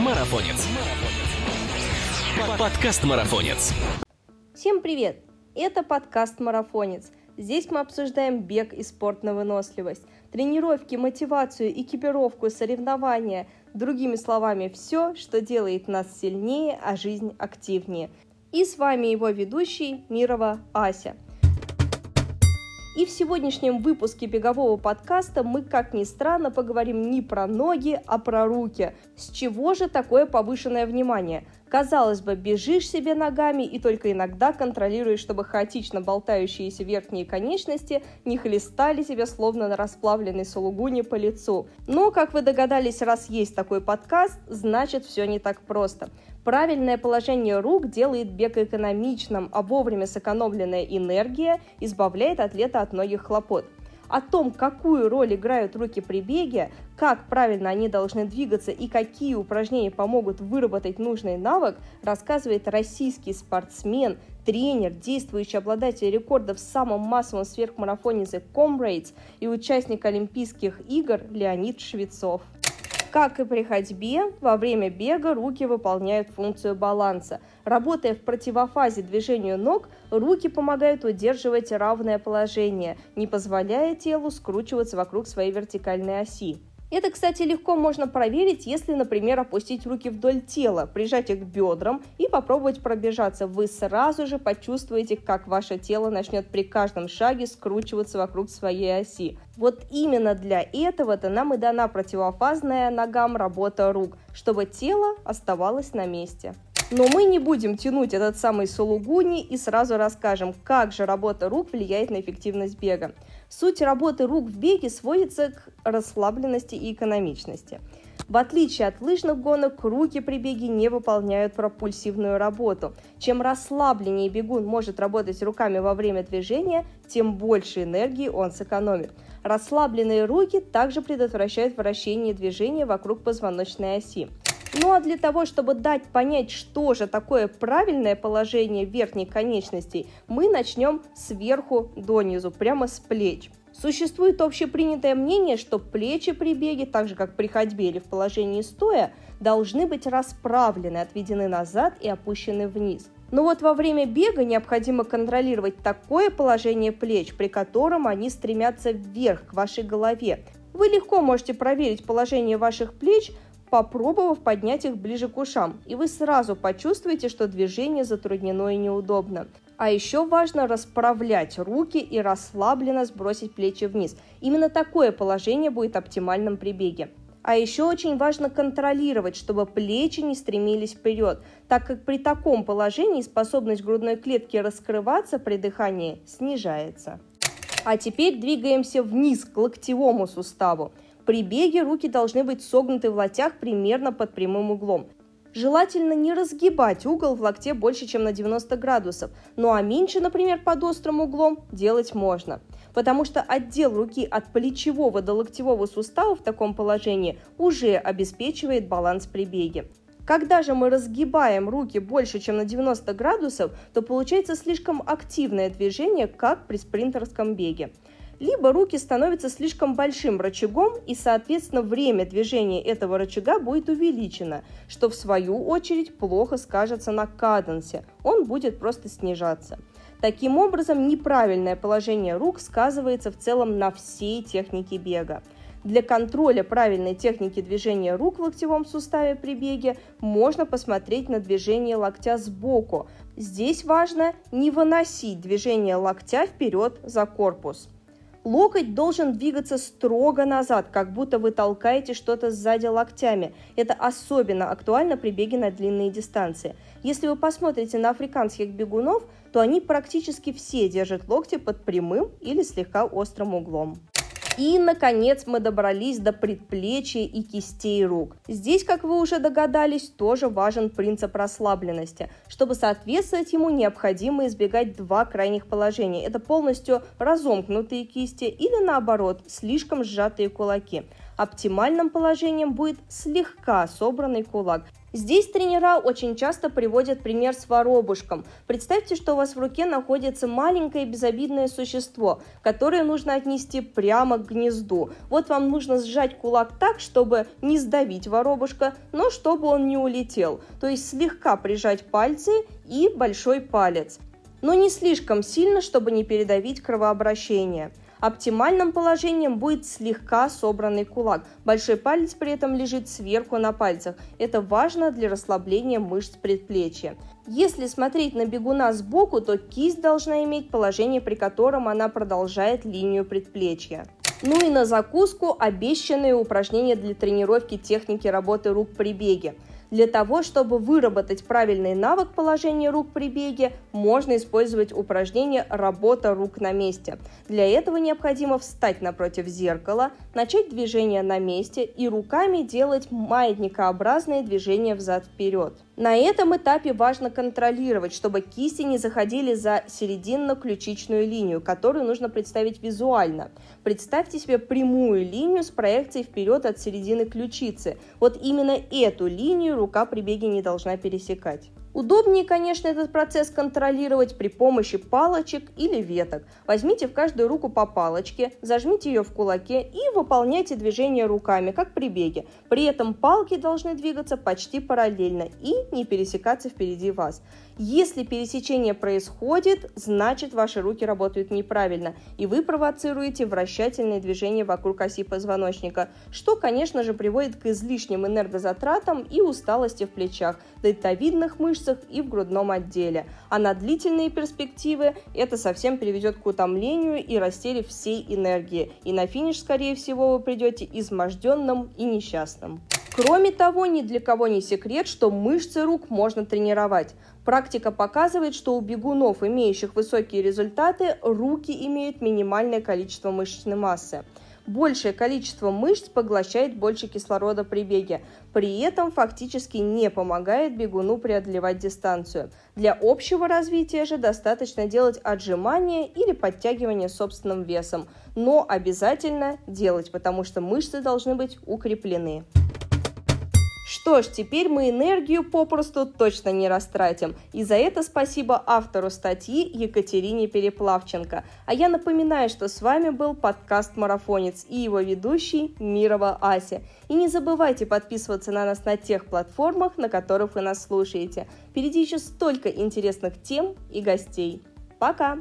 Марафонец. Подкаст Марафонец. Всем привет! Это подкаст «Марафонец». Здесь мы обсуждаем бег и спорт на выносливость, тренировки, мотивацию, экипировку, соревнования, другими словами, все, что делает нас сильнее, а жизнь активнее. И с вами его ведущий Мирова Ася – и в сегодняшнем выпуске бегового подкаста мы, как ни странно, поговорим не про ноги, а про руки. С чего же такое повышенное внимание? Казалось бы, бежишь себе ногами и только иногда контролируешь, чтобы хаотично болтающиеся верхние конечности не хлестали тебя словно на расплавленной сулугуне по лицу. Но, как вы догадались, раз есть такой подкаст, значит все не так просто. Правильное положение рук делает бег экономичным, а вовремя сэкономленная энергия избавляет атлета от многих хлопот. О том, какую роль играют руки при беге, как правильно они должны двигаться и какие упражнения помогут выработать нужный навык, рассказывает российский спортсмен, тренер, действующий обладатель рекордов в самом массовом сверхмарафоне The Comrades и участник Олимпийских игр Леонид Швецов. Как и при ходьбе, во время бега руки выполняют функцию баланса. Работая в противофазе движению ног, руки помогают удерживать равное положение, не позволяя телу скручиваться вокруг своей вертикальной оси. Это, кстати, легко можно проверить, если, например, опустить руки вдоль тела, прижать их к бедрам и попробовать пробежаться. Вы сразу же почувствуете, как ваше тело начнет при каждом шаге скручиваться вокруг своей оси. Вот именно для этого-то нам и дана противофазная ногам работа рук, чтобы тело оставалось на месте. Но мы не будем тянуть этот самый сулугуни и сразу расскажем, как же работа рук влияет на эффективность бега. Суть работы рук в беге сводится к расслабленности и экономичности. В отличие от лыжных гонок, руки при беге не выполняют пропульсивную работу. Чем расслабленнее бегун может работать руками во время движения, тем больше энергии он сэкономит. Расслабленные руки также предотвращают вращение движения вокруг позвоночной оси. Ну а для того, чтобы дать понять, что же такое правильное положение верхней конечностей, мы начнем сверху донизу, прямо с плеч. Существует общепринятое мнение, что плечи при беге, так же как при ходьбе или в положении стоя, должны быть расправлены, отведены назад и опущены вниз. Но вот во время бега необходимо контролировать такое положение плеч, при котором они стремятся вверх, к вашей голове. Вы легко можете проверить положение ваших плеч, попробовав поднять их ближе к ушам, и вы сразу почувствуете, что движение затруднено и неудобно. А еще важно расправлять руки и расслабленно сбросить плечи вниз. Именно такое положение будет оптимальным при беге. А еще очень важно контролировать, чтобы плечи не стремились вперед, так как при таком положении способность грудной клетки раскрываться при дыхании снижается. А теперь двигаемся вниз к локтевому суставу. При беге руки должны быть согнуты в локтях примерно под прямым углом. Желательно не разгибать угол в локте больше, чем на 90 градусов, ну а меньше, например, под острым углом делать можно. Потому что отдел руки от плечевого до локтевого сустава в таком положении уже обеспечивает баланс при беге. Когда же мы разгибаем руки больше, чем на 90 градусов, то получается слишком активное движение, как при спринтерском беге либо руки становятся слишком большим рычагом, и, соответственно, время движения этого рычага будет увеличено, что в свою очередь плохо скажется на каденсе, он будет просто снижаться. Таким образом, неправильное положение рук сказывается в целом на всей технике бега. Для контроля правильной техники движения рук в локтевом суставе при беге можно посмотреть на движение локтя сбоку. Здесь важно не выносить движение локтя вперед за корпус. Локоть должен двигаться строго назад, как будто вы толкаете что-то сзади локтями. Это особенно актуально при беге на длинные дистанции. Если вы посмотрите на африканских бегунов, то они практически все держат локти под прямым или слегка острым углом. И, наконец, мы добрались до предплечья и кистей рук. Здесь, как вы уже догадались, тоже важен принцип расслабленности. Чтобы соответствовать ему, необходимо избегать два крайних положения. Это полностью разомкнутые кисти или, наоборот, слишком сжатые кулаки. Оптимальным положением будет слегка собранный кулак. Здесь тренера очень часто приводят пример с воробушком. Представьте, что у вас в руке находится маленькое безобидное существо, которое нужно отнести прямо к гнезду. Вот вам нужно сжать кулак так, чтобы не сдавить воробушка, но чтобы он не улетел. То есть слегка прижать пальцы и большой палец. Но не слишком сильно, чтобы не передавить кровообращение. Оптимальным положением будет слегка собранный кулак. Большой палец при этом лежит сверху на пальцах. Это важно для расслабления мышц предплечья. Если смотреть на бегуна сбоку, то кисть должна иметь положение, при котором она продолжает линию предплечья. Ну и на закуску обещанные упражнения для тренировки техники работы рук при беге. Для того, чтобы выработать правильный навык положения рук при беге, можно использовать упражнение «Работа рук на месте». Для этого необходимо встать напротив зеркала, начать движение на месте и руками делать маятникообразные движения взад-вперед. На этом этапе важно контролировать, чтобы кисти не заходили за серединно-ключичную линию, которую нужно представить визуально. Представьте себе прямую линию с проекцией вперед от середины ключицы. Вот именно эту линию рука при беге не должна пересекать. Удобнее, конечно, этот процесс контролировать при помощи палочек или веток. Возьмите в каждую руку по палочке, зажмите ее в кулаке и выполняйте движение руками, как при беге. При этом палки должны двигаться почти параллельно и не пересекаться впереди вас. Если пересечение происходит, значит ваши руки работают неправильно, и вы провоцируете вращательные движения вокруг оси позвоночника, что, конечно же, приводит к излишним энергозатратам и усталости в плечах, дельтовидных мышцах и в грудном отделе. А на длительные перспективы это совсем приведет к утомлению и растере всей энергии, и на финиш, скорее всего, вы придете изможденным и несчастным. Кроме того, ни для кого не секрет, что мышцы рук можно тренировать. Практика показывает, что у бегунов, имеющих высокие результаты, руки имеют минимальное количество мышечной массы. Большее количество мышц поглощает больше кислорода при беге, при этом фактически не помогает бегуну преодолевать дистанцию. Для общего развития же достаточно делать отжимания или подтягивания собственным весом, но обязательно делать, потому что мышцы должны быть укреплены. Что ж, теперь мы энергию попросту точно не растратим. И за это спасибо автору статьи Екатерине Переплавченко. А я напоминаю, что с вами был подкаст «Марафонец» и его ведущий Мирова Ася. И не забывайте подписываться на нас на тех платформах, на которых вы нас слушаете. Впереди еще столько интересных тем и гостей. Пока!